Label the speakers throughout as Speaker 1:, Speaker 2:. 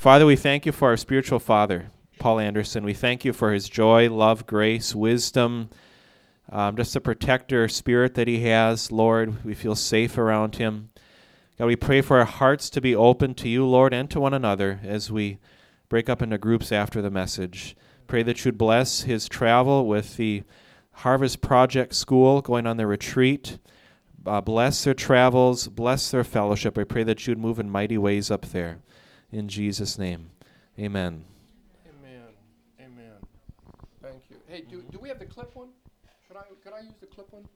Speaker 1: Father, we thank you for our spiritual father, Paul Anderson. We thank you for his joy, love, grace, wisdom, um, just the protector spirit that he has, Lord. We feel safe around him. God, we pray for our hearts to be open to you, Lord, and to one another as we break up into groups after the message. Pray that you'd bless his travel with the Harvest Project School going on their retreat. Uh, bless their travels, bless their fellowship. I pray that you'd move in mighty ways up there. In Jesus' name, amen.
Speaker 2: Amen. Amen. Thank you. Hey, do, do we have the clip one? Should I, could I use the clip one?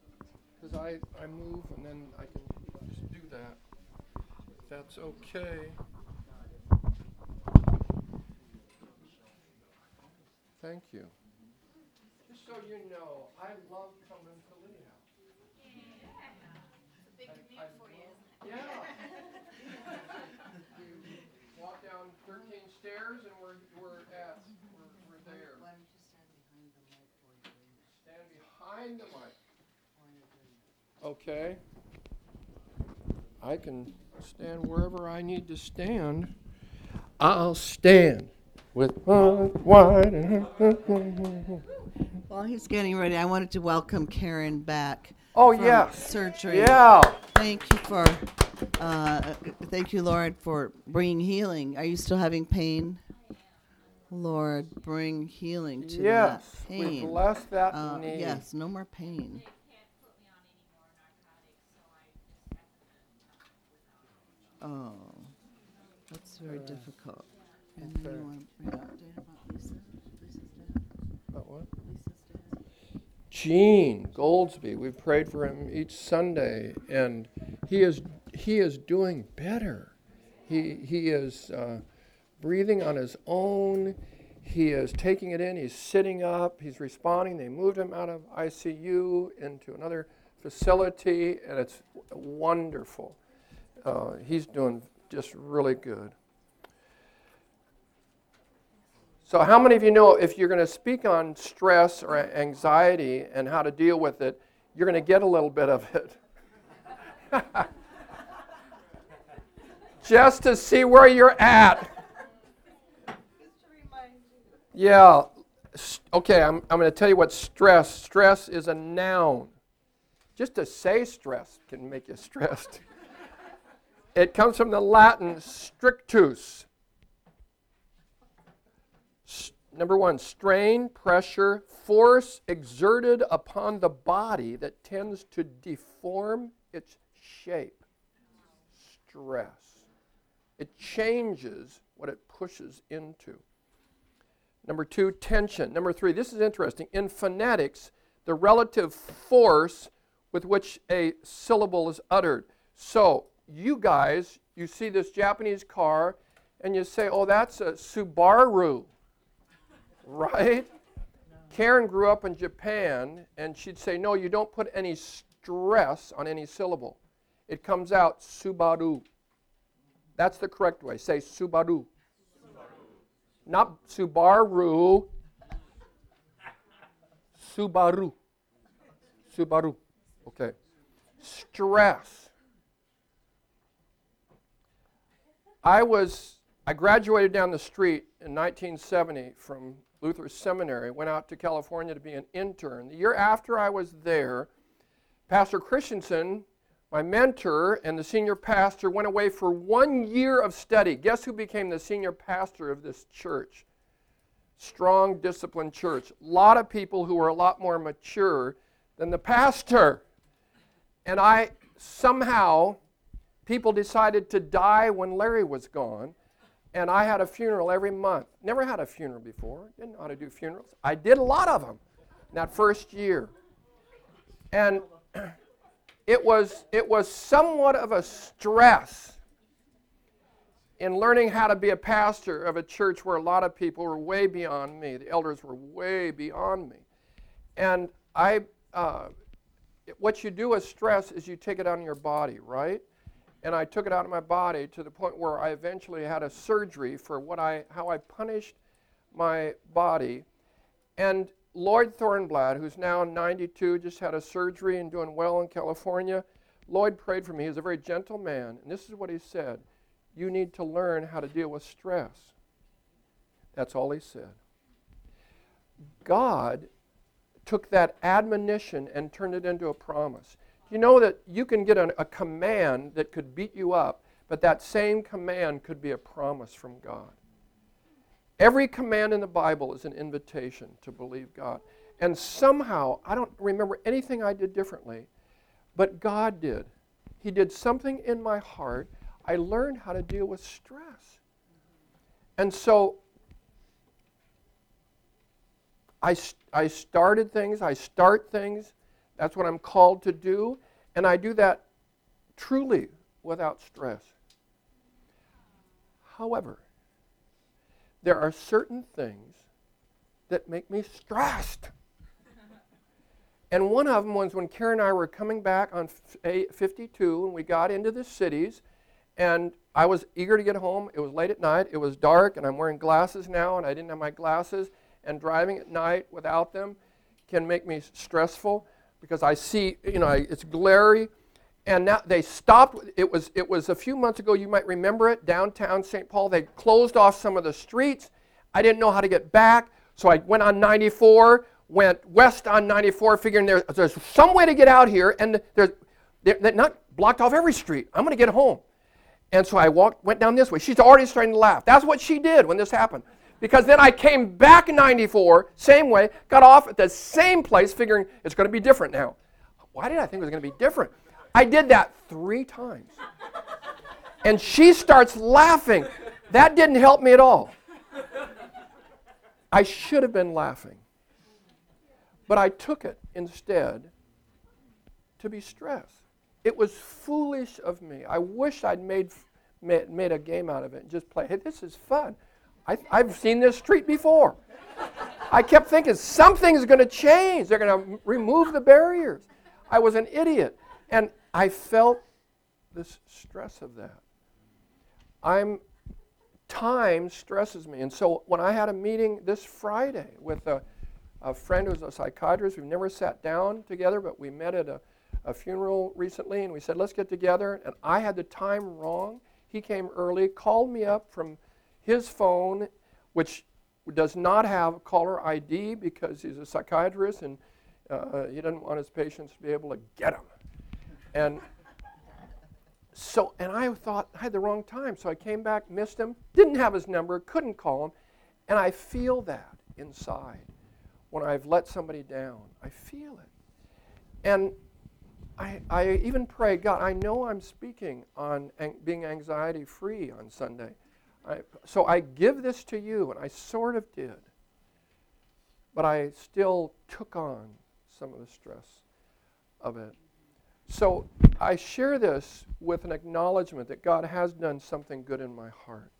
Speaker 2: Because I, I move and then I can just do that. If that's okay. Thank you. Just so you know, I love coming to Lee House.
Speaker 3: Big commute for you.
Speaker 2: Yeah. We walk down 13 stairs and we're, we're at, we're, we're there.
Speaker 4: Why don't you stand behind the mic for you?
Speaker 2: Stand behind the mic. Okay. I can stand wherever I need to stand. I'll stand with one wide and
Speaker 4: While he's getting ready, I wanted to welcome Karen back.
Speaker 2: Oh
Speaker 4: from
Speaker 2: yes.
Speaker 4: Surgery.
Speaker 2: Yeah.
Speaker 4: Thank you for, uh, thank you, Lord, for bringing healing. Are you still having pain? Lord, bring healing to
Speaker 2: Yes.
Speaker 4: that
Speaker 2: We
Speaker 4: pain.
Speaker 2: bless that
Speaker 4: Uh,
Speaker 2: knee.
Speaker 4: yes, no more pain. Oh, that's very difficult. And then
Speaker 2: Okay.
Speaker 4: you want to bring up data about Lisa? Lisa's dad?
Speaker 2: About what?
Speaker 4: Lisa's dad?
Speaker 2: Gene Goldsby. We've prayed for him each Sunday, and he is he is doing better. He he is uh, breathing on his own. He is taking it in. He's sitting up. He's responding. They moved him out of ICU into another facility, and it's wonderful. Uh, he's doing just really good. So, how many of you know if you're going to speak on stress or anxiety and how to deal with it, you're going to get a little bit of it? Just to see where you're at. Yeah. Okay, I'm, I'm going to tell you what stress. Stress is a noun. Just to say stress can make you stressed. It comes from the Latin strictus, Number one, strain, pressure, force exerted upon the body that tends to deform its shape. Stress. It changes what it pushes into. Number two, tension. Number three, this is interesting. In phonetics, the relative force with which a syllable is uttered. So, you guys, you see this Japanese car and you say, oh, that's a Subaru, right? Karen grew up in Japan and she'd say, no, you don't put any stress on any syllable. It comes out Subaru. That's the correct way. Say Subaru. Not Subaru. Subaru. Subaru. Okay. Stress. I was I graduated down the street in 1970 from Luther Seminary, went out to California to be an intern. The year after I was there, Pastor Christensen, my mentor and the senior pastor, went away for one year of study. Guess who became the senior pastor of this church? Strong, disciplined church. A lot of people who were a lot more mature than the pastor. And I somehow, people decided to die when Larry was gone. And I had a funeral every month. Never had a funeral before. Didn't know how to do funerals. I did a lot of them that first year. And it was, it was somewhat of a stress in learning how to be a pastor of a church where a lot of people were way beyond me. The elders were way beyond me. And I, uh, what you do with stress is you take it on your body, right? And I took it out of my body to the point where I eventually had a surgery for what I, how I punished my body. And Lloyd Thornblad, who's now 92, just had a surgery and doing well in California. Lloyd prayed for me. He's a very gentle man. And this is what he said you need to learn how to deal with stress. That's all he said. God took that admonition and turned it into a promise. You know that you can get a, a command that could beat you up, but that same command could be a promise from God. Every command in the Bible is an invitation to believe God. And somehow, I don't remember anything I did differently, but God did. He did something in my heart. I learned how to deal with stress. And so I, I started things, I start things. That's what I'm called to do. And I do that truly without stress. However, there are certain things that make me stressed. and one of them was when Karen and I were coming back on 52 and we got into the cities and I was eager to get home. It was late at night. It was dark and I'm wearing glasses now and I didn't have my glasses and driving at night without them can make me stressful because I see, you know, it's glary. And now they stopped. It was, it was a few months ago, you might remember it, downtown St. Paul. They closed off some of the streets. I didn't know how to get back, so I went on 94, went west on 94, figuring there, there's some way to get out here, and there's, they're not blocked off every street. I'm going to get home. And so I walked, went down this way. She's already starting to laugh. That's what she did when this happened because then I came back in 94, same way, got off at the same place, figuring it's going to be different now. Why did I think it was going to be different? I did that three times. And she starts laughing. That didn't help me at all. I should have been laughing. But I took it instead to be stressed. It was foolish of me. I wish I'd made, made, made a game out of it and just play, hey, this is fun. I, I've seen this street before. I kept thinking something's going to change. They're going to remove the barriers. I was an idiot. And I felt this stress of that. I'm time stresses me. And so when I had a meeting this Friday with a, a friend who's a psychiatrist, we've never sat down together, but we met at a, a funeral recently and we said, let's get together. And I had the time wrong. He came early, called me up from his phone, which does not have caller ID because he's a psychiatrist and uh, he doesn't want his patients to be able to get him. And so, and I thought I had the wrong time, so I came back, missed him, didn't have his number, couldn't call him, and I feel that inside when I've let somebody down. I feel it. And I, I even pray, God, I know I'm speaking on an- being anxiety free on Sunday. I, so I give this to you, and I sort of did. But I still took on some of the stress of it. So I share this with an acknowledgement that God has done something good in my heart.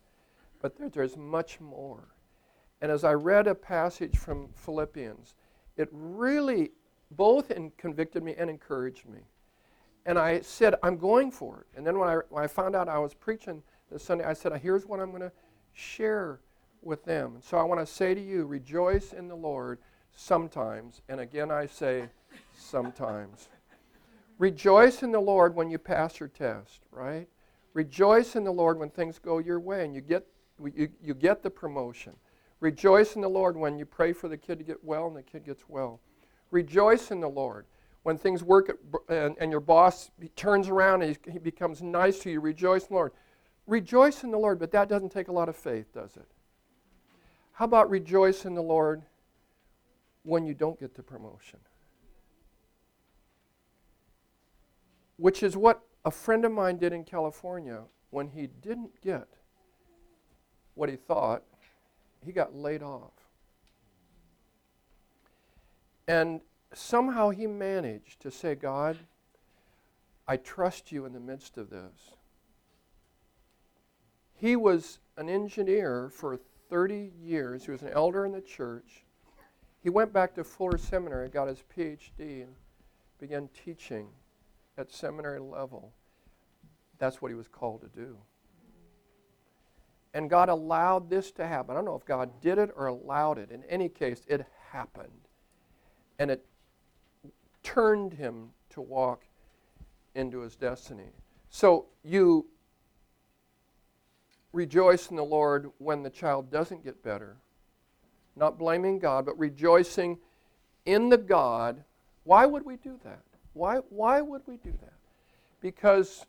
Speaker 2: But there, there's much more. And as I read a passage from Philippians, it really both convicted me and encouraged me. And I said, I'm going for it. And then when I, when I found out I was preaching this Sunday, I said, here's what I'm going to share with them. So I want to say to you, rejoice in the Lord sometimes. And again, I say sometimes. Rejoice in the Lord when you pass your test, right? Rejoice in the Lord when things go your way and you get, you, you get the promotion. Rejoice in the Lord when you pray for the kid to get well and the kid gets well. Rejoice in the Lord when things work at, and, and, your boss turns around and he, he becomes nice to you. Rejoice in the Lord. Rejoice in the Lord, but that doesn't take a lot of faith, does it? How about rejoice in the Lord when you don't get the promotion? Which is what a friend of mine did in California when he didn't get what he thought, he got laid off. And somehow he managed to say, God, I trust you in the midst of this. He was an engineer for 30 years. He was an elder in the church. He went back to Fuller Seminary, got his PhD, and began teaching at seminary level. That's what he was called to do. And God allowed this to happen. I don't know if God did it or allowed it. In any case, it happened. And it turned him to walk into his destiny. So you rejoice in the Lord when the child doesn't get better. Not blaming God, but rejoicing in the God. Why would we do that? Why, why would we do that? Because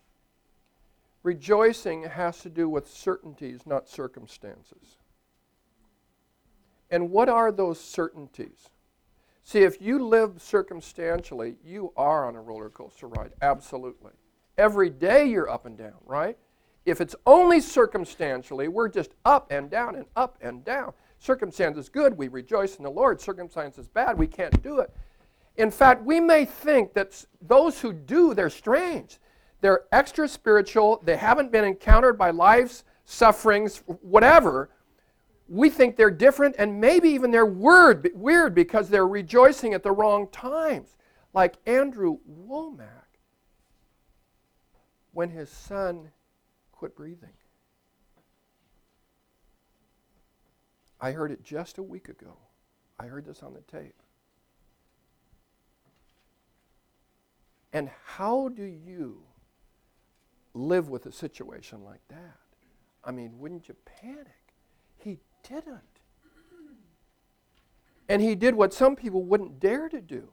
Speaker 2: rejoicing has to do with certainties, not circumstances. And what are those certainties? See, if you live circumstantially, you are on a roller coaster ride, absolutely. Every day you're up and down, right? If it's only circumstantially, we're just up and down and up and down. Circumstance is good, we rejoice in the Lord. Circumstance is bad, we can't do it. In fact, we may think that those who do, they're strange. They're extra spiritual, they haven't been encountered by life's sufferings, whatever we think they're different and maybe even they're weird, weird because they're rejoicing at the wrong times. Like Andrew Wommack when his son quit breathing. I heard it just a week ago. I heard this on the tape. And how do you live with a situation like that? I mean, wouldn't you panic? He didn't. And he did what some people wouldn't dare to do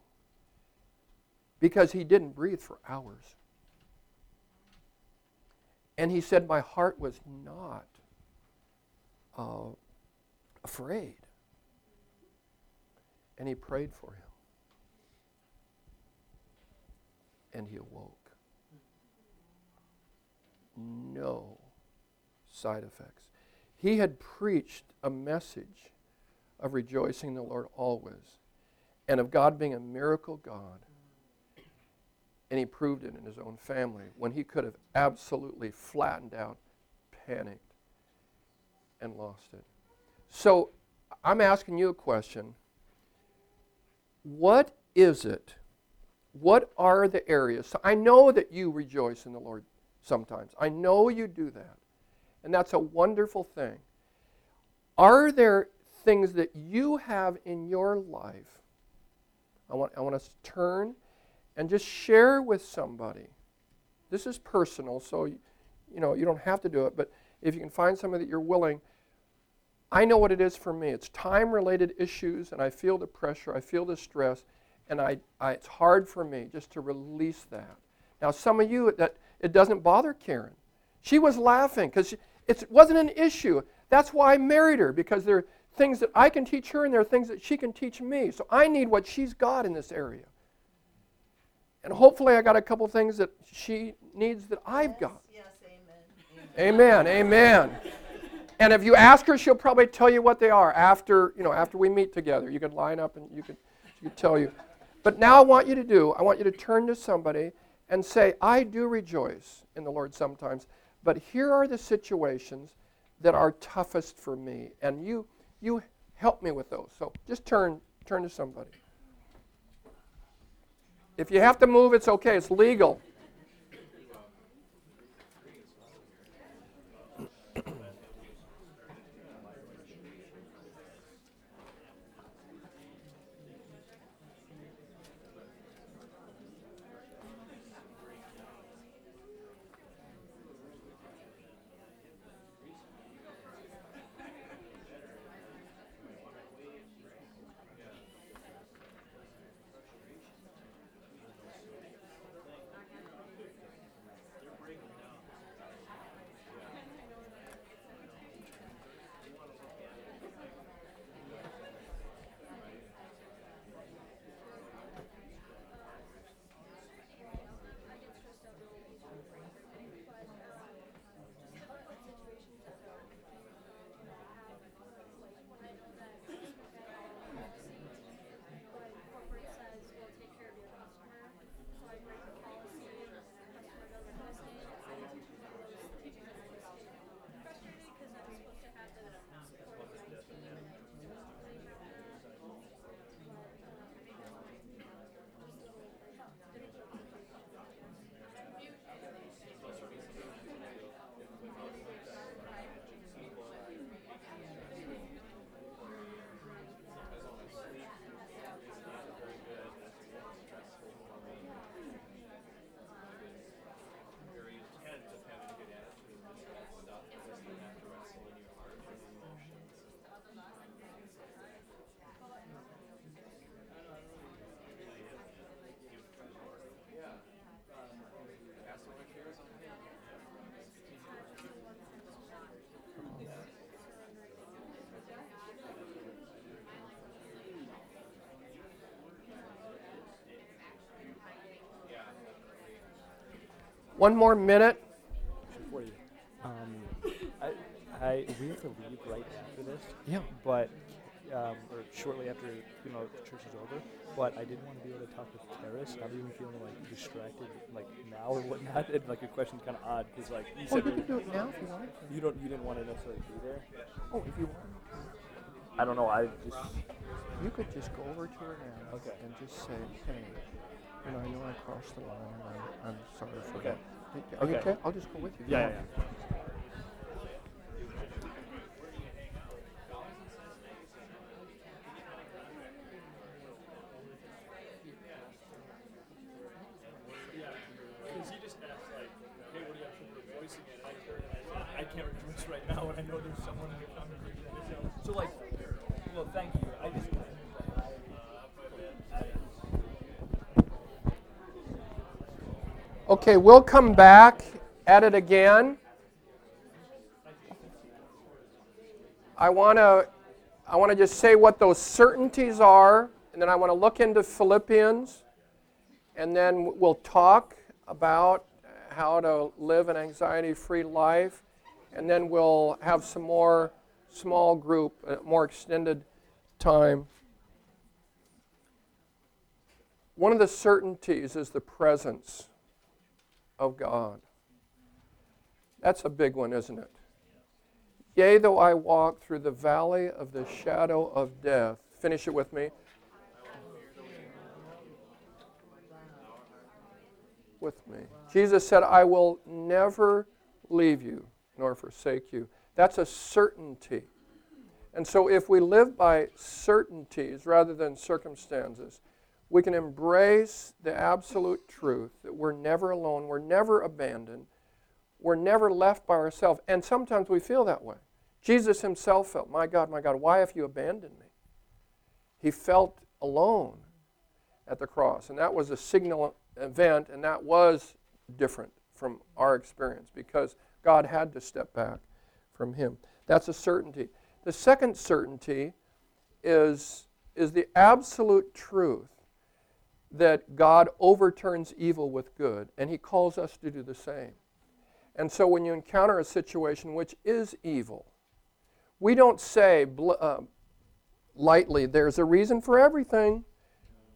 Speaker 2: because he didn't breathe for hours. And he said, My heart was not uh, afraid. And he prayed for him. And he awoke. No side effects. He had preached a message of rejoicing in the Lord always and of God being a miracle God. And he proved it in his own family when he could have absolutely flattened out, panicked, and lost it. So I'm asking you a question. What is it? What are the areas? So I know that you rejoice in the Lord sometimes. I know you do that. And that's a wonderful thing. Are there things that you have in your life? I want, I want us to turn and just share with somebody. This is personal, so you, know you don't have to do it, but if you can find somebody that you're willing, I know what it is for me. It's time-related issues, and I feel the pressure, I feel the stress, and I, I, it's hard for me just to release that. Now, some of you that it doesn't bother Karen. She was laughing because it wasn't an issue. That's why I married her, because there are things that I can teach her and there are things that she can teach me. So I need what she's got in this area. And hopefully I got a couple things that she needs that I've got.
Speaker 4: Yes, amen.
Speaker 2: Amen. Amen. And if you ask her, she'll probably tell you what they are after, you know, after we meet together. You can line up and you can she can tell you. But now I want you to do, I want you to turn to somebody and say, I do rejoice in the Lord sometimes. But here are the situations that are toughest for me, and you you help me with those. So just turn turn to somebody. If you have to move, it's okay. It's legal. One more minute.
Speaker 3: Um, I, I, we have to leave right after this.
Speaker 2: Yeah.
Speaker 3: But, um, or shortly after, you know, the church is over. But I didn't want to be able to talk with Terrace. Not even feeling like distracted, like now or whatnot. And like your question's kind of odd because like you
Speaker 2: Well,
Speaker 3: said
Speaker 2: you
Speaker 3: that
Speaker 2: can do it now if you want.
Speaker 3: you don't, you didn't want to necessarily be there.
Speaker 2: Oh, if you want.
Speaker 3: I don't know. I just
Speaker 2: You could just go over to her now
Speaker 3: Okay.
Speaker 2: and just say, hey, you know, I know I crossed the line and I'm, I'm sorry for
Speaker 3: Okay.
Speaker 2: that. Are you
Speaker 3: Okay.
Speaker 2: okay? I'll just go with you.
Speaker 3: yeah, yeah, yeah. Because he just asked, like, hey, what do you have for rejoicing in? And I heard I said, I can't rejoice right now, and I know there's someone in the
Speaker 2: Okay, we'll come back at it again. I want to I want to just say what those certainties are and then I want to look into Philippians and then we'll talk about how to live an anxiety-free life and then we'll have some more small group, uh, more extended time. One of the certainties is the presence of God. That's a big one, isn't it? Yea, though I walk through the valley of the shadow of death. Finish it with me. With me. Jesus said, I will never leave you nor forsake you. That's a certainty. And so, if we live by certainties rather than circumstances, we can embrace the absolute truth that we're never alone, we're never abandoned, we're never left by ourselves. And sometimes we feel that way. Jesus himself felt, My God, my God, why have you abandoned me? He felt alone at the cross. And that was a signal event, and that was different from our experience because God had to step back from him. That's a certainty. The second certainty is, is the absolute truth that God overturns evil with good, and He calls us to do the same. And so when you encounter a situation which is evil, we don't say uh, lightly, there's a reason for everything.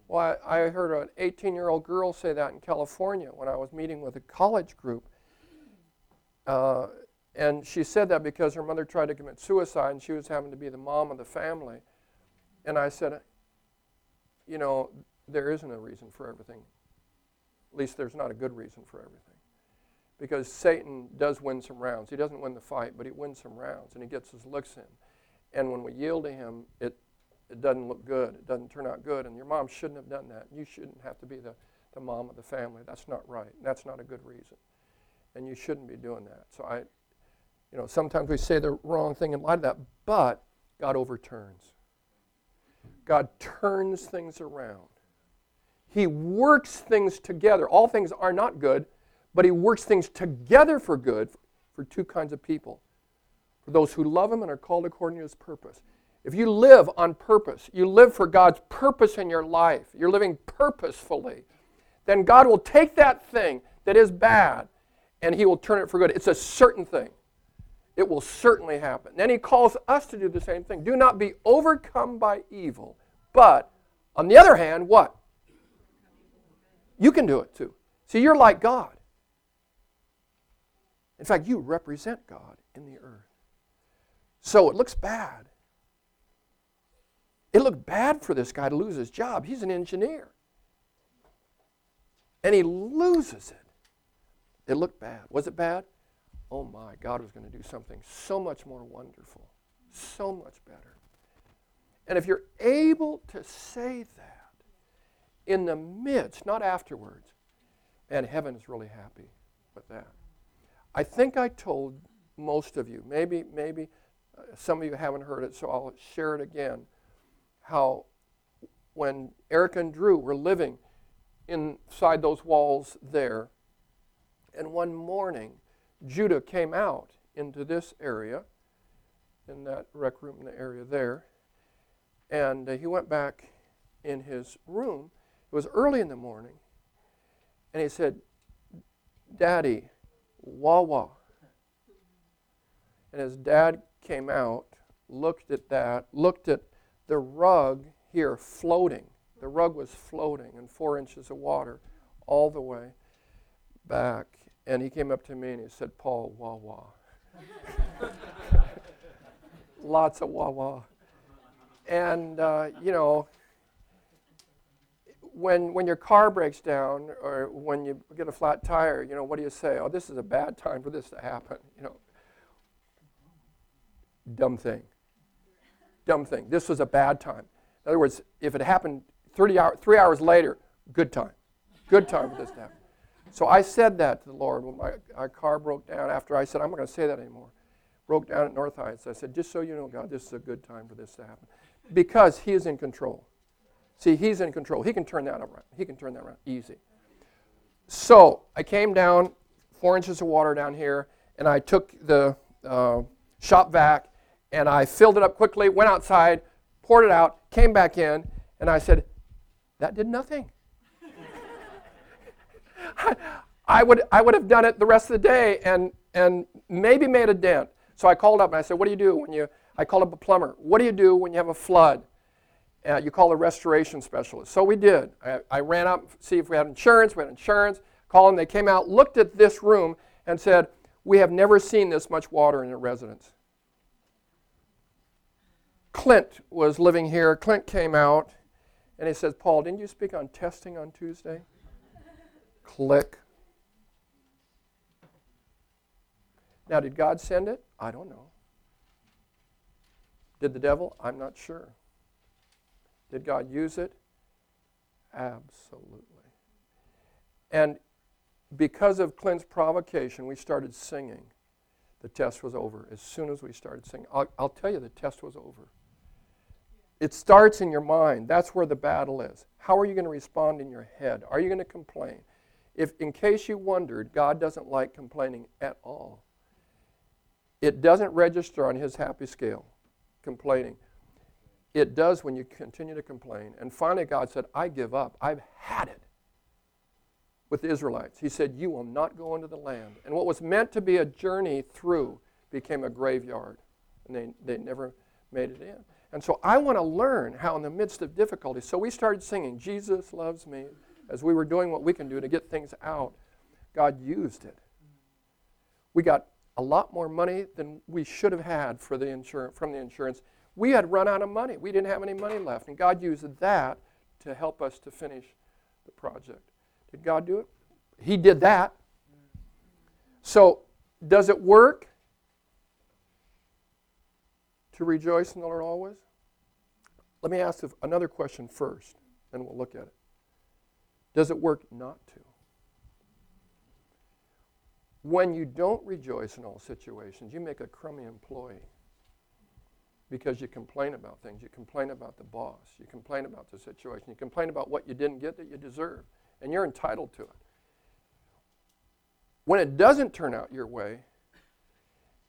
Speaker 2: Well, I, I heard an 18 year old girl say that in California when I was meeting with a college group. Uh, and she said that because her mother tried to commit suicide and she was having to be the mom of the family. And I said, you know, there isn't a reason for everything. At least there's not a good reason for everything. Because Satan does win some rounds. He doesn't win the fight, but he wins some rounds and he gets his licks in. And when we yield to him, it, it doesn't look good. It doesn't turn out good. And your mom shouldn't have done that. You shouldn't have to be the, the mom of the family. That's not right. That's not a good reason. And you shouldn't be doing that. So I, you know, sometimes we say the wrong thing in light of that, but God overturns. God turns things around. He works things together. All things are not good, but He works things together for good for two kinds of people for those who love Him and are called according to His purpose. If you live on purpose, you live for God's purpose in your life, you're living purposefully, then God will take that thing that is bad and He will turn it for good. It's a certain thing. It will certainly happen. Then He calls us to do the same thing. Do not be overcome by evil, but on the other hand, what? You can do it too. See, you're like God. In fact, you represent God in the earth. So it looks bad. It looked bad for this guy to lose his job. He's an engineer. And he loses it. It looked bad. Was it bad? Oh my, God was going to do something so much more wonderful, so much better. And if you're able to say that in the midst, not afterwards, and heaven is really happy with that. I think I told most of you, maybe, maybe uh, some of you haven't heard it, so I'll share it again. How when Eric and Drew were living inside those walls there, and one morning, Judah came out into this area, in that rec room in the area there, and uh, he went back in his room. It was early in the morning, and he said, Daddy, Wawa. And his dad came out, looked at that, looked at the rug here floating. The rug was floating in four inches of water all the way back. And he came up to me and he said, Paul, Wawa. Lots of Wawa. And, uh, you know, when, when your car breaks down or when you get a flat tire, you know, what do you say? Oh, this is a bad time for this to happen. You know, dumb thing. Dumb thing. This was a bad time. In other words, if it happened 30 hours, three hours later, good time. Good time for this to happen. So I said that to the Lord when my, my car broke down after I said, I'm not going to say that anymore. Broke down at North Heights. I said, just so you know, God, this is a good time for this to happen. Because He is in control. See, He's in control. He can turn that around. He can turn that around easy. So I came down, four inches of water down here, and I took the uh, shop vac and I filled it up quickly, went outside, poured it out, came back in, and I said, That did nothing. I would, I would have done it the rest of the day and, and maybe made a dent. So I called up and I said, What do you do when you, I called up a plumber. What do you do when you have a flood? Uh, you call a restoration specialist. So we did. I, I ran up, see if we had insurance. We had insurance. Called them. They came out, looked at this room, and said, We have never seen this much water in a residence. Clint was living here. Clint came out and he says, Paul, didn't you speak on testing on Tuesday? Click. Now, did God send it? I don't know. Did the devil? I'm not sure. Did God use it? Absolutely. And because of Clint's provocation, we started singing. The test was over. As soon as we started singing, I'll, I'll tell you, the test was over. It starts in your mind. That's where the battle is. How are you going to respond in your head? Are you going to complain? If, in case you wondered, God doesn't like complaining at all. It doesn't register on his happy scale, complaining. It does when you continue to complain. And finally, God said, I give up. I've had it with the Israelites. He said, You will not go into the land. And what was meant to be a journey through became a graveyard. And they, they never made it in. And so I want to learn how, in the midst of difficulty, so we started singing, Jesus loves me, as we were doing what we can do to get things out. God used it. We got a lot more money than we should have had for the insurance, from the insurance. We had run out of money. We didn't have any money left. And God used that to help us to finish the project. Did God do it? He did that. So, does it work? to rejoice in the Lord always? Let me ask another question first, and we'll look at it. Does it work not to? When you don't rejoice in all situations, you make a crummy employee because you complain about things. You complain about the boss. You complain about the situation. You complain about what you didn't get that you deserve, and you're entitled to it. When it doesn't turn out your way,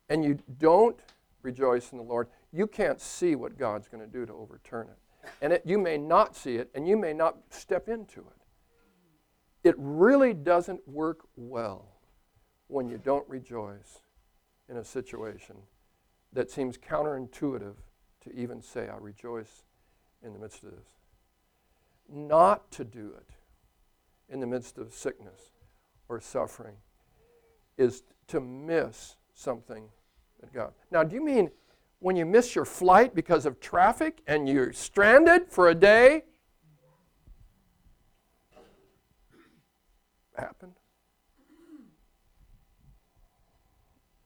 Speaker 2: and you don't rejoice in the Lord, you can't see what God's going to do to overturn it. And it, you may not see it, and you may not step into it. It really doesn't work well when you don't rejoice in a situation that seems counterintuitive to even say, I rejoice in the midst of this. Not to do it in the midst of sickness or suffering is to miss something that God. Now, do you mean when you miss your flight because of traffic and you're stranded for a day? Happened.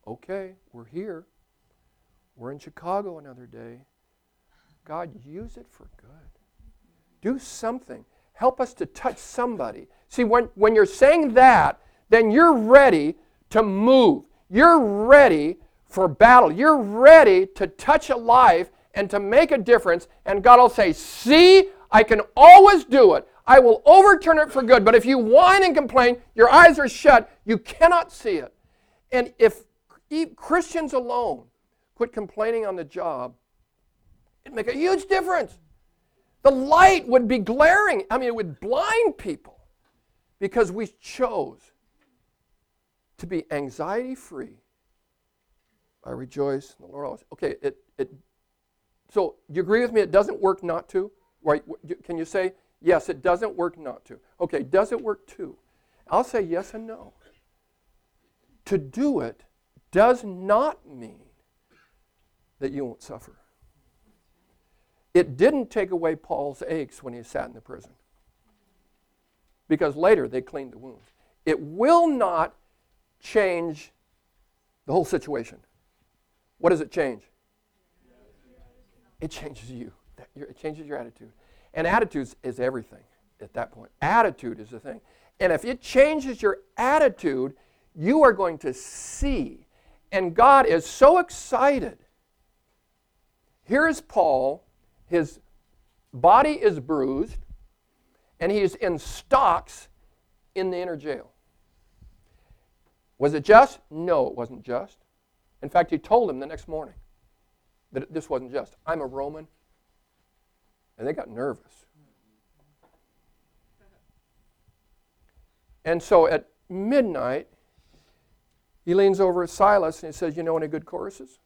Speaker 2: Okay, we're here. We're in Chicago another day. God, use it for good. Do something. Help us to touch somebody. See, when, when you're saying that, then you're ready to move. You're ready for battle. You're ready to touch a life and to make a difference, and God will say, See, I can always do it. I will overturn it for good. But if you whine and complain, your eyes are shut, you cannot see it. And if Christians alone quit complaining on the job, it'd make a huge difference. The light would be glaring. I mean, it would blind people because we chose to be anxiety free. I rejoice in the Lord always. Okay, it, it, so you agree with me? It doesn't work not to? Right? Can you say, yes, it doesn't work not to? Okay, does it work to? I'll say yes and no. To do it does not mean that you won't suffer. It didn't take away Paul's aches when he sat in the prison because later they cleaned the wounds. It will not change the whole situation. What does it change? It changes you. It changes your attitude. And attitudes is everything at that point. Attitude is the thing. And if it changes your attitude, you are going to see. And God is so excited. Here is Paul. His body is bruised, and he is in stocks in the inner jail. Was it just? No, it wasn't just. In fact, he told him the next morning that this wasn't just. I'm a Roman. And they got nervous. And so at midnight, he leans over at Silas and he says, You know any good choruses?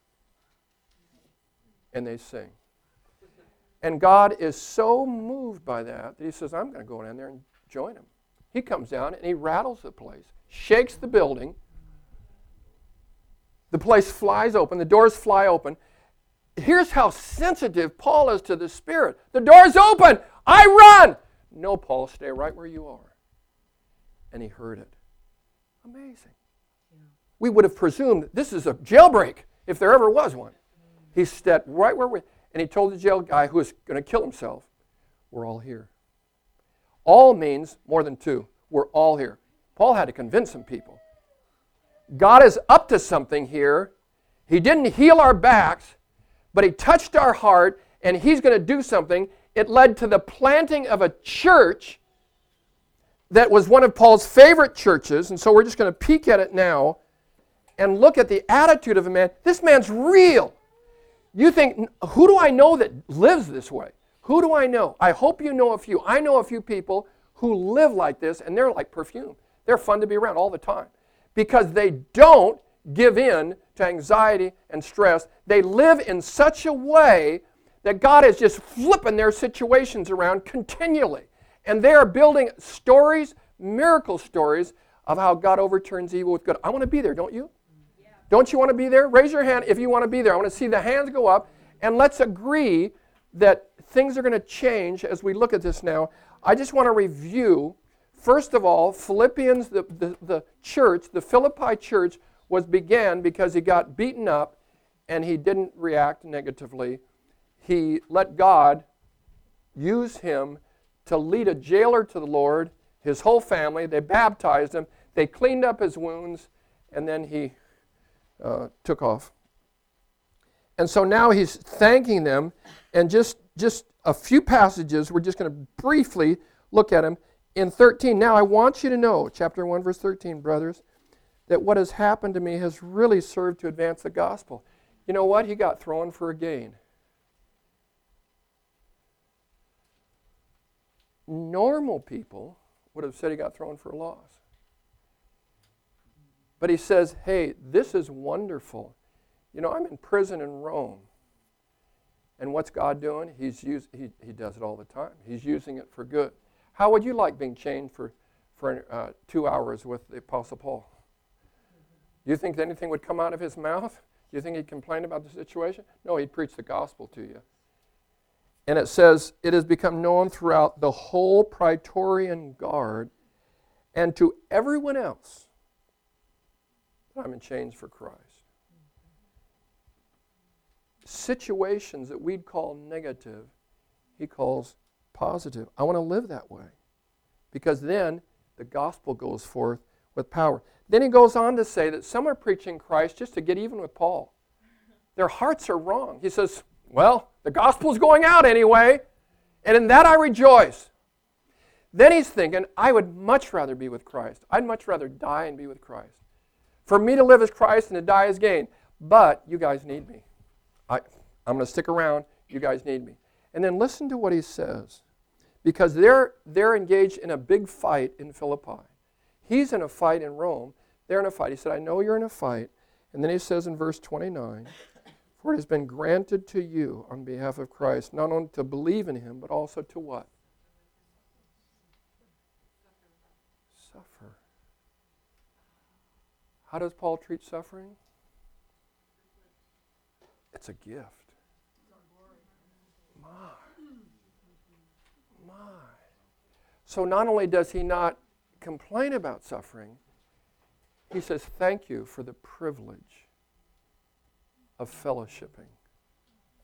Speaker 2: And they sing. And God is so moved by that that he says, I'm going to go down there and join him. He comes down and he rattles the place, shakes the building. The place flies open, the doors fly open. Here's how sensitive Paul is to the Spirit. The door's open. I run. No, Paul, stay right where you are. And he heard it. Amazing. We would have presumed this is a jailbreak if there ever was one. He stepped right where we, and he told the jail guy who was going to kill himself, We're all here. All means more than two. We're all here. Paul had to convince some people. God is up to something here. He didn't heal our backs, but He touched our heart, and He's going to do something. It led to the planting of a church that was one of Paul's favorite churches, and so we're just going to peek at it now and look at the attitude of a man. This man's real. You think, who do I know that lives this way? Who do I know? I hope you know a few. I know a few people who live like this, and they're like perfume. They're fun to be around all the time because they don't give in to anxiety and stress. They live in such a way that God is just flipping their situations around continually. And they are building stories, miracle stories, of how God overturns evil with good. I want to be there, don't you? Don't you want to be there? Raise your hand if you want to be there. I want to see the hands go up. And let's agree that things are going to change as we look at this now. I just want to review, first of all, Philippians, the, the, the church, the Philippi church, was began because he got beaten up and he didn't react negatively. He let God use him to lead a jailer to the Lord, his whole family. They baptized him, they cleaned up his wounds, and then he uh, took off. And so now he's thanking them, and just, just a few passages, we're just going to briefly look at them. In 13, now I want you to know, chapter 1, verse 13, brothers, that what has happened to me has really served to advance the gospel. You know what? He got thrown for a gain. Normal people would have said he got thrown for a loss. But he says, hey, this is wonderful. You know, I'm in prison in Rome. And what's God doing? He's use, he, he does it all the time. He's using it for good. How would you like being chained for, for uh, two hours with the Apostle Paul? Do you think anything would come out of his mouth? Do you think he'd complain about the situation? No, he'd preach the gospel to you. And it says, It has become known throughout the whole Praetorian Guard and to everyone else I'm in chains for Christ. Situations that we'd call negative, he calls positive. I want to live that way because then the gospel goes forth with power. Then he goes on to say that some are preaching Christ just to get even with Paul. Their hearts are wrong. He says, Well, the gospel's going out anyway, and in that I rejoice. Then he's thinking, I would much rather be with Christ. I'd much rather die and be with Christ. For me to live as Christ and to die as gain. But you guys need me. I, I'm going to stick around. You guys need me. And then listen to what he says. Because they're, they're engaged in a big fight in Philippi. He's in a fight in Rome. They're in a fight. He said, I know you're in a fight. And then he says in verse 29 For it has been granted to you on behalf of Christ not only to believe in him, but also to what? Suffer. How does Paul treat suffering? It's a gift. My. My. So not only does he not complain about suffering, he says, Thank you for the privilege of fellowshipping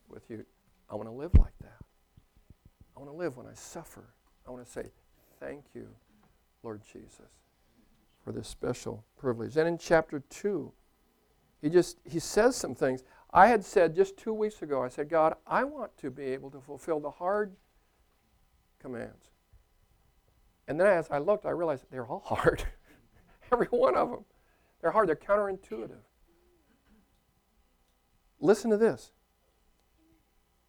Speaker 2: with you. I want to live like that. I want to live when I suffer. I want to say, Thank you, Lord Jesus, for this special privilege. And in chapter 2, he just he says some things. I had said just two weeks ago, I said, God, I want to be able to fulfill the hard commands. And then as I looked, I realized they're all hard. Every one of them. They're hard, they're counterintuitive. Listen to this.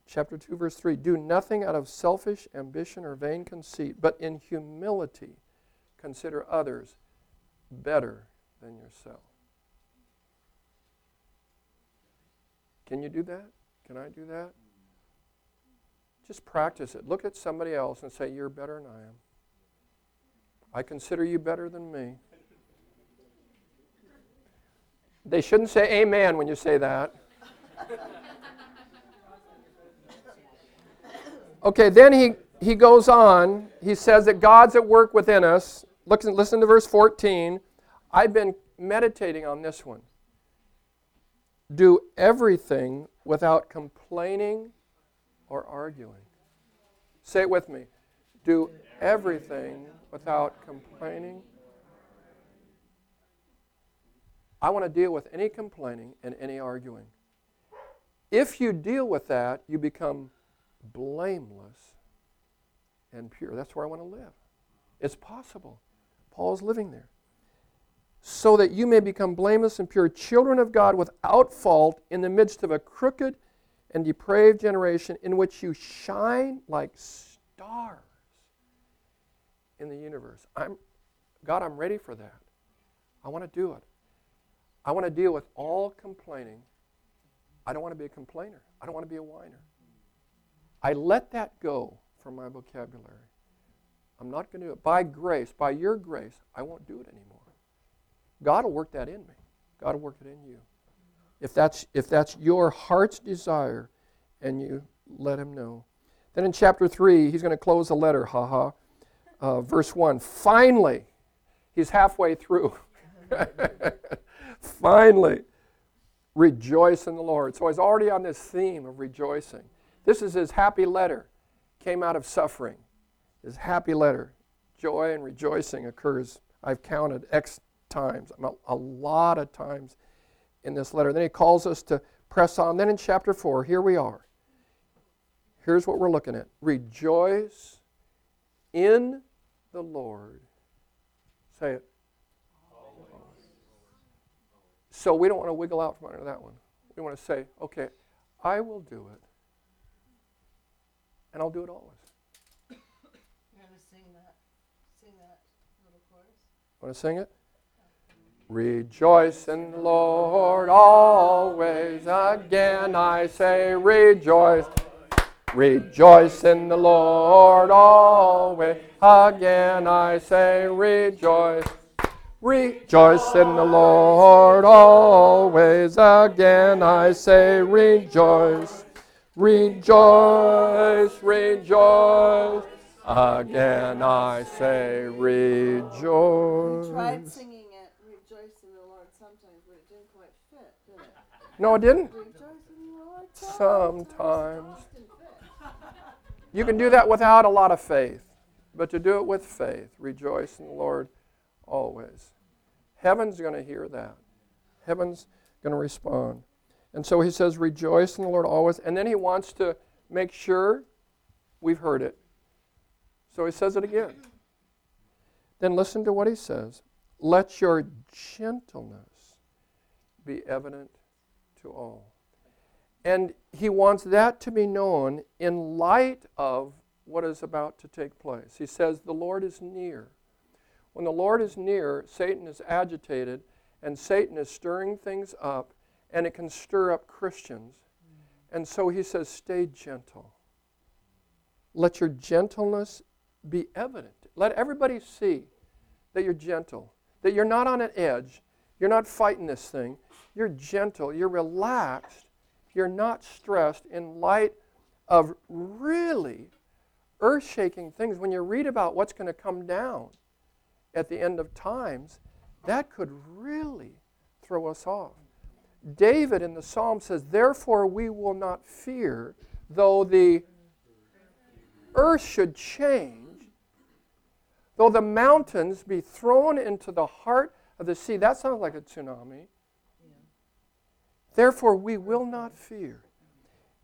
Speaker 2: Chapter 2, verse 3 Do nothing out of selfish ambition or vain conceit, but in humility consider others better than yourself. Can you do that? Can I do that? Just practice it. Look at somebody else and say, You're better than I am. I consider you better than me. They shouldn't say amen when you say that. Okay, then he, he goes on. He says that God's at work within us. Look, listen to verse 14. I've been meditating on this one. Do everything without complaining or arguing. Say it with me. Do everything without complaining. I want to deal with any complaining and any arguing. If you deal with that, you become blameless and pure. That's where I want to live. It's possible. Paul's living there. So that you may become blameless and pure, children of God without fault in the midst of a crooked and depraved generation in which you shine like stars in the universe. I'm God, I'm ready for that. I want to do it. I want to deal with all complaining. I don't want to be a complainer. I don't want to be a whiner. I let that go from my vocabulary. I'm not going to do it. By grace, by your grace, I won't do it anymore. God will work that in me. God will work it in you. If that's, if that's your heart's desire and you let Him know. Then in chapter 3, he's going to close the letter, haha. Uh, verse 1. Finally, he's halfway through. Finally, rejoice in the Lord. So he's already on this theme of rejoicing. This is his happy letter, came out of suffering. His happy letter. Joy and rejoicing occurs, I've counted X times, a lot of times in this letter. Then he calls us to press on. Then in chapter 4, here we are. Here's what we're looking at Rejoice in the Lord. Say it. So we don't want to wiggle out from under that one. We want to say, okay, I will do it. And I'll do it always.
Speaker 4: You're going to sing that, sing that little chorus?
Speaker 2: Want to sing it? Rejoice in the Lord always. Again I say, rejoice. Rejoice in the Lord always. Again I say, rejoice. Rejoice in the Lord always. Again I say, rejoice. Rejoice, rejoice. Again I say, rejoice
Speaker 4: in the Lord, sometimes, but it didn't quite fit, did it?
Speaker 2: No, it didn't.
Speaker 4: Rejoice in the Lord
Speaker 2: Sometimes. You can do that without a lot of faith, but to do it with faith, rejoice in the Lord always. Heaven's going to hear that. Heaven's going to respond. And so he says, Rejoice in the Lord always. And then he wants to make sure we've heard it. So he says it again. Then listen to what he says. Let your gentleness be evident to all. And he wants that to be known in light of what is about to take place. He says, The Lord is near. When the Lord is near, Satan is agitated and Satan is stirring things up, and it can stir up Christians. And so he says, Stay gentle. Let your gentleness be evident. Let everybody see that you're gentle, that you're not on an edge, you're not fighting this thing. You're gentle, you're relaxed, you're not stressed in light of really earth shaking things. When you read about what's going to come down at the end of times, that could really throw us off. David in the psalm says, Therefore we will not fear, though the earth should change, though the mountains be thrown into the heart of the sea. That sounds like a tsunami. Therefore, we will not fear.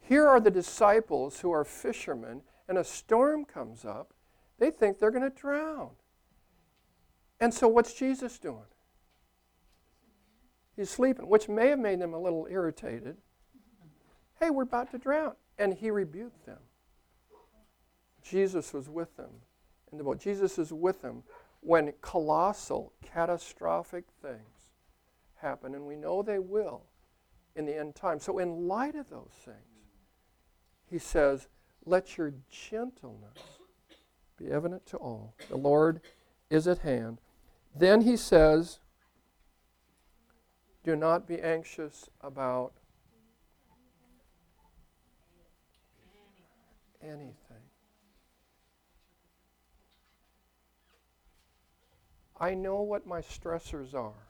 Speaker 2: Here are the disciples who are fishermen, and a storm comes up. They think they're going to drown. And so, what's Jesus doing? He's sleeping, which may have made them a little irritated. Hey, we're about to drown. And he rebuked them. Jesus was with them in the boat. Jesus is with them when colossal, catastrophic things happen, and we know they will in the end time. So, in light of those things, he says, Let your gentleness be evident to all. The Lord is at hand. Then he says, Do not be anxious about anything. I know what my stressors are.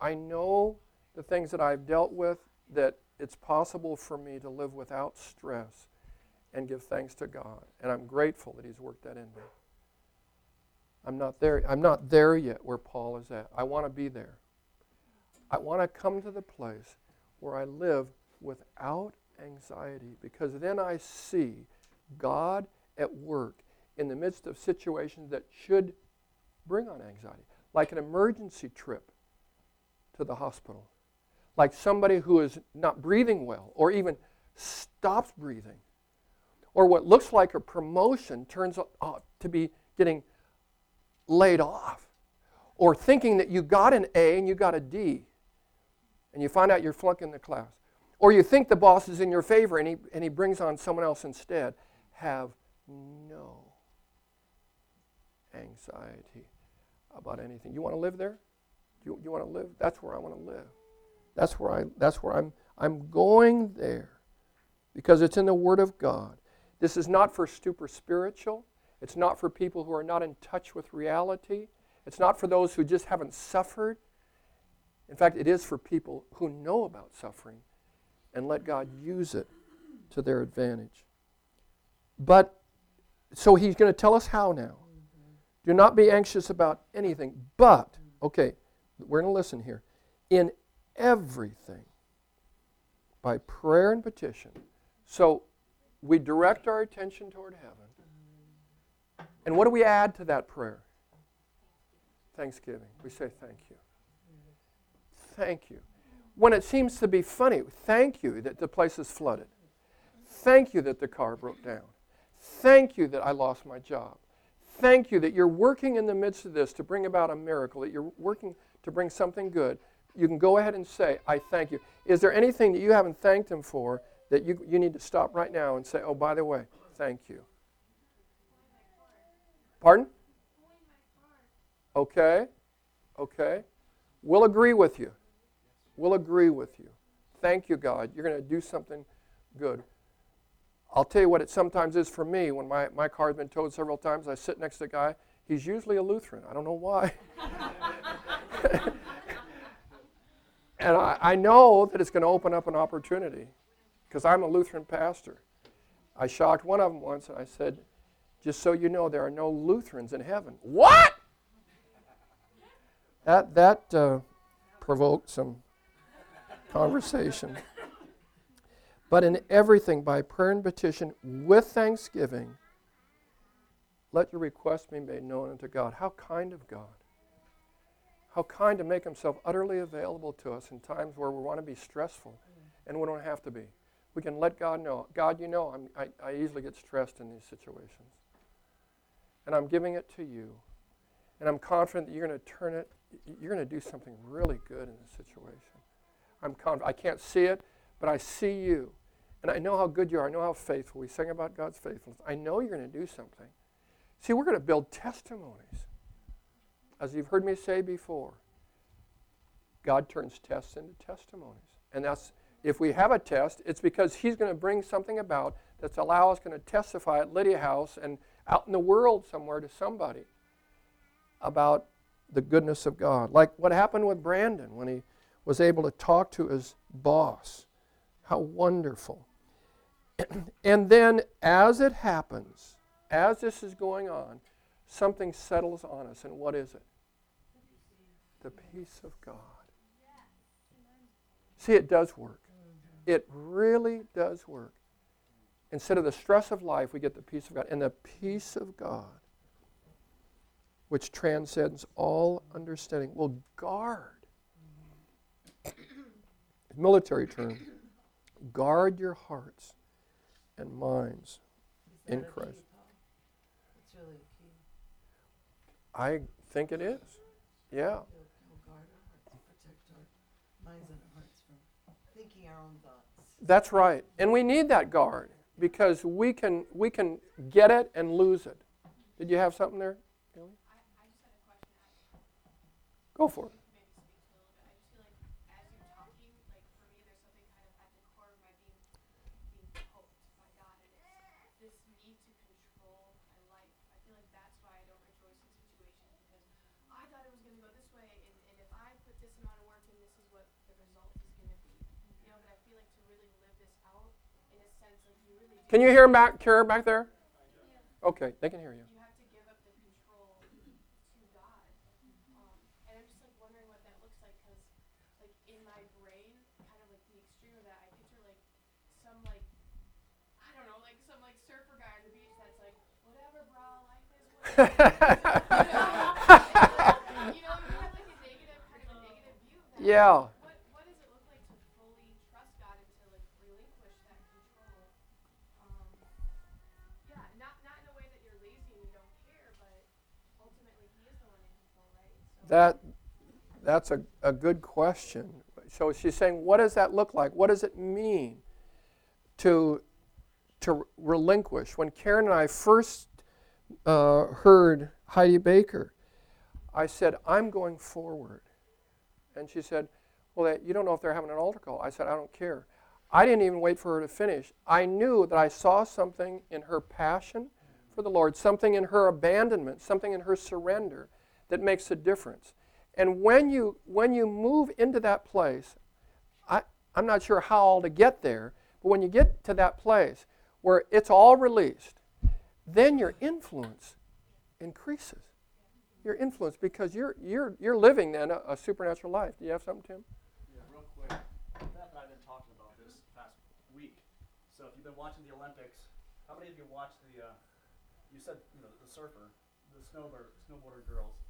Speaker 2: I know the things that I've dealt with that it's possible for me to live without stress and give thanks to God. And I'm grateful that He's worked that in me. I'm not there. I'm not there yet where Paul is at. I want to be there. I want to come to the place where I live without anxiety because then I see God at work in the midst of situations that should bring on anxiety, like an emergency trip to the hospital, like somebody who is not breathing well or even stops breathing, or what looks like a promotion turns out uh, to be getting laid off, or thinking that you got an A and you got a D, and you find out you're flunking the class, or you think the boss is in your favor and he, and he brings on someone else instead. Have no anxiety about anything. You want to live there? You, you want to live? That's where I want to live. That's where I that's where I'm I'm going there. Because it's in the Word of God. This is not for super spiritual. It's not for people who are not in touch with reality. It's not for those who just haven't suffered. In fact, it is for people who know about suffering and let God use it to their advantage. But so he's going to tell us how now. Do not be anxious about anything, but, okay, we're going to listen here. In everything, by prayer and petition. So we direct our attention toward heaven. And what do we add to that prayer? Thanksgiving. We say thank you. Thank you. When it seems to be funny, thank you that the place is flooded. Thank you that the car broke down. Thank you that I lost my job. Thank you that you're working in the midst of this to bring about a miracle, that you're working to bring something good. You can go ahead and say, I thank you. Is there anything that you haven't thanked Him for that you, you need to stop right now and say, oh, by the way, thank you? Pardon? Okay. Okay. We'll agree with you. We'll agree with you. Thank you, God. You're going to do something good. I'll tell you what it sometimes is for me when my, my car's been towed several times. I sit next to a guy. He's usually a Lutheran. I don't know why. and I, I know that it's going to open up an opportunity because I'm a Lutheran pastor. I shocked one of them once and I said, just so you know, there are no Lutherans in heaven. What? That, that uh, provoked some conversation. But in everything, by prayer and petition, with thanksgiving, let your request be made known unto God. How kind of God. How kind to make himself utterly available to us in times where we want to be stressful and we don't have to be. We can let God know. God, you know, I'm, I, I easily get stressed in these situations. And I'm giving it to you. And I'm confident that you're going to turn it you're going to do something really good in this situation. I'm confident. I can't see it, but I see you. And I know how good you are. I know how faithful. We sing about God's faithfulness. I know you're going to do something. See, we're going to build testimonies. As you've heard me say before, God turns tests into testimonies. And that's if we have a test, it's because He's going to bring something about that's allow us going to testify at Lydia House and out in the world somewhere to somebody about the goodness of God. Like what happened with Brandon when he was able to talk to his boss. How wonderful. and then as it happens, as this is going on, something settles on us. And what is it? The peace of God. See, it does work. Mm-hmm. It really does work. Instead of the stress of life, we get the peace of God. And the peace of God, which transcends all understanding, will guard. Mm-hmm. Military term. Guard your hearts and minds in Christ.
Speaker 4: It's really key.
Speaker 2: I think it is. Yeah.
Speaker 4: guard our hearts, protect our minds and hearts from thinking our own thoughts.
Speaker 2: That's right. And we need that guard because we can we can get it and lose it. Did you have something there? Go for it.
Speaker 5: maybe speak to a little bit. I just feel like as you're talking, like for me, there's something kind of at the core of my being being poked by God, and it's this need to control my life. I feel like that's why I don't rejoice in situations because I thought it was going to go this way, and, and if I put this amount of work in, this is what the result is going to be. You know, but I feel like to really live this out in a sense of you really do.
Speaker 2: Can you hear back, Kara, back there? Okay, they can hear you.
Speaker 5: you That that's a, a
Speaker 2: good question. So she's saying, what does that look like? What does it mean to to relinquish? When Karen and I first uh, heard Heidi Baker, I said, I'm going forward. And she said, Well, you don't know if they're having an altar call. I said, I don't care. I didn't even wait for her to finish. I knew that I saw something in her passion for the Lord, something in her abandonment, something in her surrender that makes a difference. And when you when you move into that place, I, I'm not sure how all to get there, but when you get to that place where it's all released, then your influence increases. Your influence because you're you're you're living then a, a supernatural life. Do you have something, Tim?
Speaker 6: Yeah, real quick. Beth and I have been talking about this past week. So if you've been watching the Olympics, how many of you watched the? Uh, you said you know the surfer, the snowboard snowboarder girls,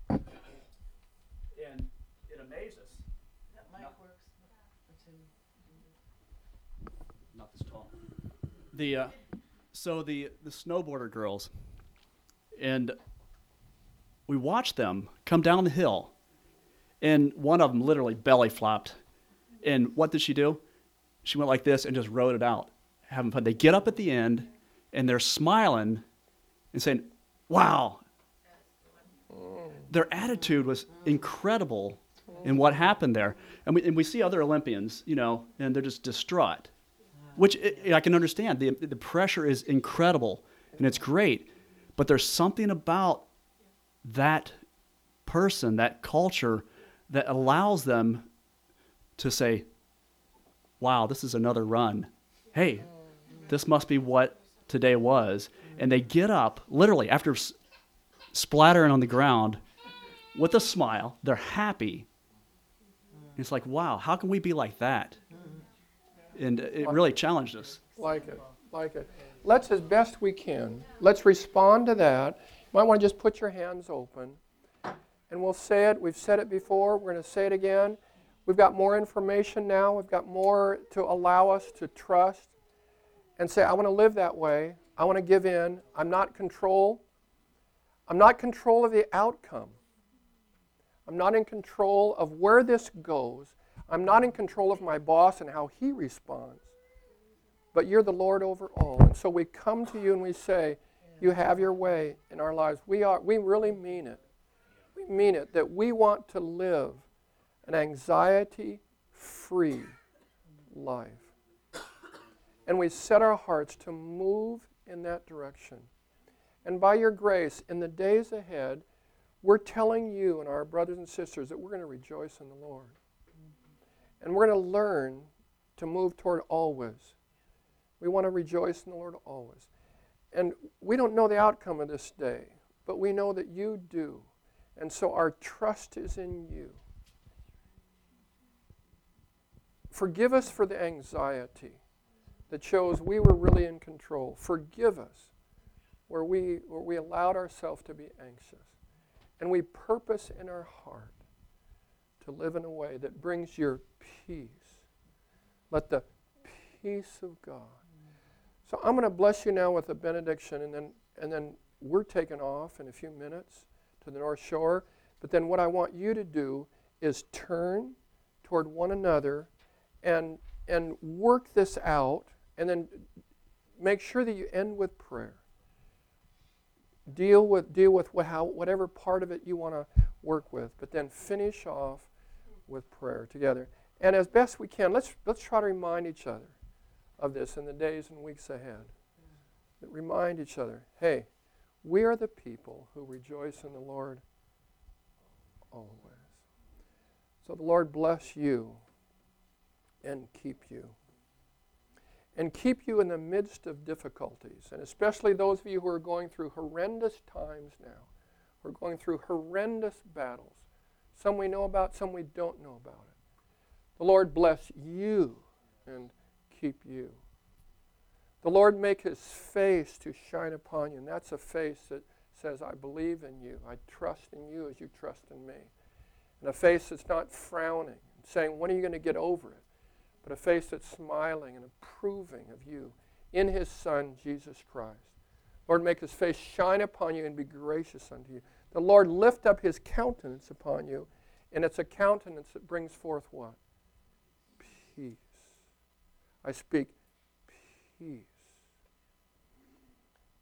Speaker 6: and it amazes.
Speaker 4: That mic
Speaker 6: No.
Speaker 4: works.
Speaker 6: Not this tall. The uh, so the the snowboarder girls, and we watched them come down the hill, and one of them literally belly flopped. And what did she do? She went like this and just rode it out, having fun. They get up at the end, and they're smiling, and saying, "Wow." Their attitude was incredible in what happened there, and we and we see other Olympians, you know, and they're just distraught which I I can understand. The, the pressure is incredible and it's great, but there's something about that person, that culture, that allows them to say, wow, this is another run. Hey, this must be what today was. And they get up, literally, after splattering on the ground with a smile, they're happy. It's like, wow, how can we be like that? And it really challenged us.
Speaker 2: Like it, like it. Let's, as best we can, let's respond to that. You might want to just put your hands open. And we'll say it. We've said it before. We're going to say it again. We've got more information now. We've got more to allow us to trust and say, I want to live that way. I want to give in. I'm not control. I'm not control of the outcome. I'm not in control of where this goes. I'm not in control of my boss and how he responds. But you're the Lord over all. And so we come to you and we say, You have your way in our lives. We, are, we really mean it. We mean it that we want to live an anxiety free life. And we set our hearts to move in that direction. And by your grace, in the days ahead, we're telling you and our brothers and sisters that we're going to rejoice in the Lord. And we're going to learn to move toward always. We want to rejoice in the Lord always. And we don't know the outcome of this day, but we know that you do. And so our trust is in you. Forgive us for the anxiety that shows we were really in control. Forgive us where we, where we allowed ourselves to be anxious. And we purpose in our heart to live in a way that brings your peace. Let the peace of God. So I'm going to bless you now with a benediction, and then, and then we're taking off in a few minutes to the North Shore. But then what I want you to do is turn toward one another and, and work this out, and then make sure that you end with prayer. Deal with, deal with what, how, whatever part of it you want to work with, but then finish off with prayer together. And as best we can, let's, let's try to remind each other of this in the days and weeks ahead. Remind each other hey, we are the people who rejoice in the Lord always. So the Lord bless you and keep you. And keep you in the midst of difficulties, and especially those of you who are going through horrendous times now. We're going through horrendous battles. Some we know about, some we don't know about it. The Lord bless you and keep you. The Lord make his face to shine upon you. And that's a face that says, I believe in you. I trust in you as you trust in me. And a face that's not frowning, saying, When are you going to get over it? But a face that's smiling and approving of you in his Son, Jesus Christ. Lord, make his face shine upon you and be gracious unto you. The Lord lift up his countenance upon you, and it's a countenance that brings forth what? Peace. I speak peace.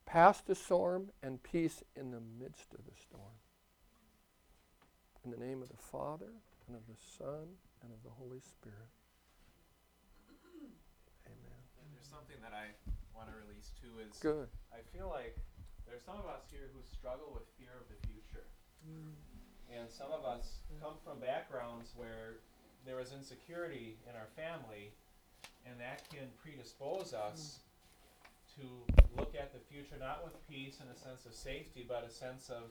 Speaker 2: Past the storm and peace in the midst of the storm. In the name of the Father, and of the Son, and of the Holy Spirit.
Speaker 1: Something that I want to release too is
Speaker 2: Good.
Speaker 1: I feel like there's some of us here who struggle with fear of the future. Mm. And some of us come from backgrounds where there was insecurity in our family, and that can predispose us mm. to look at the future not with peace and a sense of safety, but a sense of,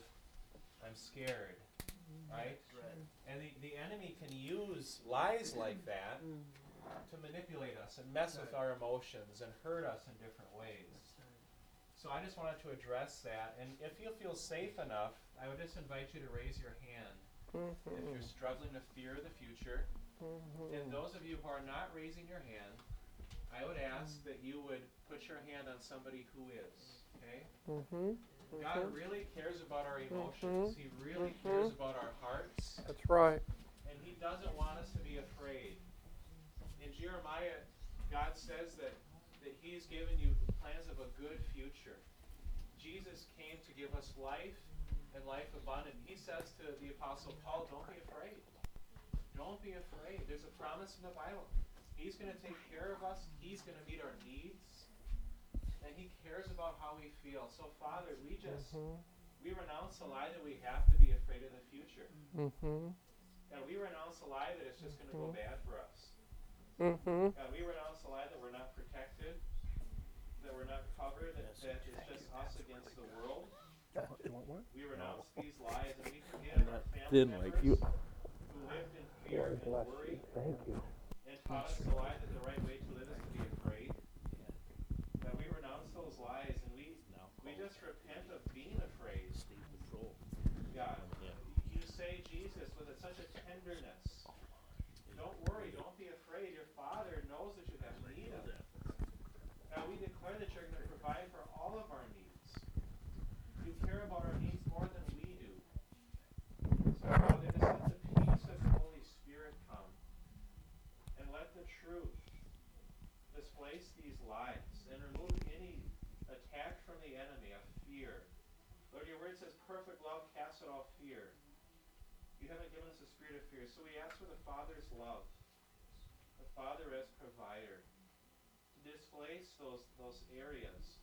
Speaker 1: I'm scared. Mm. Right? right? And the, the enemy can use lies like that mm to manipulate us and mess with our emotions and hurt us in different ways. So I just wanted to address that. And if you feel safe enough, I would just invite you to raise your hand mm-hmm. if you're struggling to fear the future. Mm-hmm. And those of you who are not raising your hand, I would ask mm-hmm. that you would put your hand on somebody who is. Okay? Mm-hmm. God mm-hmm. really cares about our emotions. Mm-hmm. He really cares about our hearts.
Speaker 2: That's right.
Speaker 1: And He doesn't want us to be afraid in Jeremiah, God says that, that He's given you the plans of a good future. Jesus came to give us life and life abundant. He says to the Apostle Paul, Don't be afraid. Don't be afraid. There's a promise in the Bible. He's going to take care of us, He's going to meet our needs, and He cares about how we feel. So, Father, we just. Mm-hmm. We renounce the lie that we have to be afraid of the future. Mm-hmm. And we renounce the lie that it's just going to go mm-hmm. bad for us. Mm-hmm. God, we renounce the lie that we're not protected, that we're not covered, that, that it's just us against the world. We renounce these lies and we forgive our family members like you. who lived in fear and worry. Thank you. And taught us the lie that the right way to live is to be afraid. That we renounce those lies and we we just repent of being afraid. God, you say Jesus with such a tenderness don't worry, don't be afraid. Your Father knows that you have need of it. God, we declare that you're going to provide for all of our needs. You care about our needs more than we do. So, Father, this Displace these lies and remove any attack from the enemy of fear. Lord, your word says perfect love casts out all fear. You haven't given us a spirit of fear, so we ask for the Father's love, the Father as provider, to displace those, those areas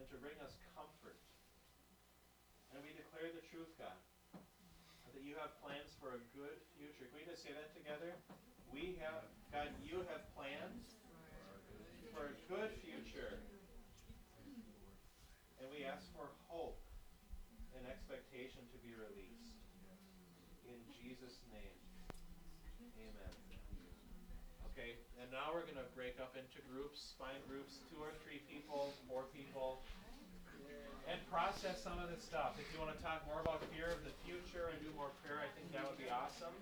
Speaker 1: and to bring us comfort. And we declare the truth, God, that you have plans for a good future. Can we just say that together? We have, God, you have plans for a good future. And we ask for hope and expectation to be released. In Jesus' name. Amen. Okay, and now we're going to break up into groups, find groups, two or three people, four people, and process some of this stuff. If you want to talk more about fear of the future and do more prayer, I think that would be awesome.